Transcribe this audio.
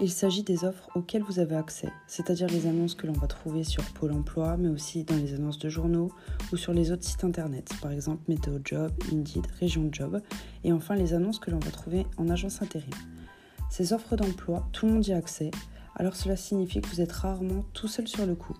Il s'agit des offres auxquelles vous avez accès, c'est-à-dire les annonces que l'on va trouver sur Pôle Emploi, mais aussi dans les annonces de journaux ou sur les autres sites internet, par exemple Météo Job, Indeed, Région Job, et enfin les annonces que l'on va trouver en agence intérim. Ces offres d'emploi, tout le monde y a accès, alors cela signifie que vous êtes rarement tout seul sur le coup.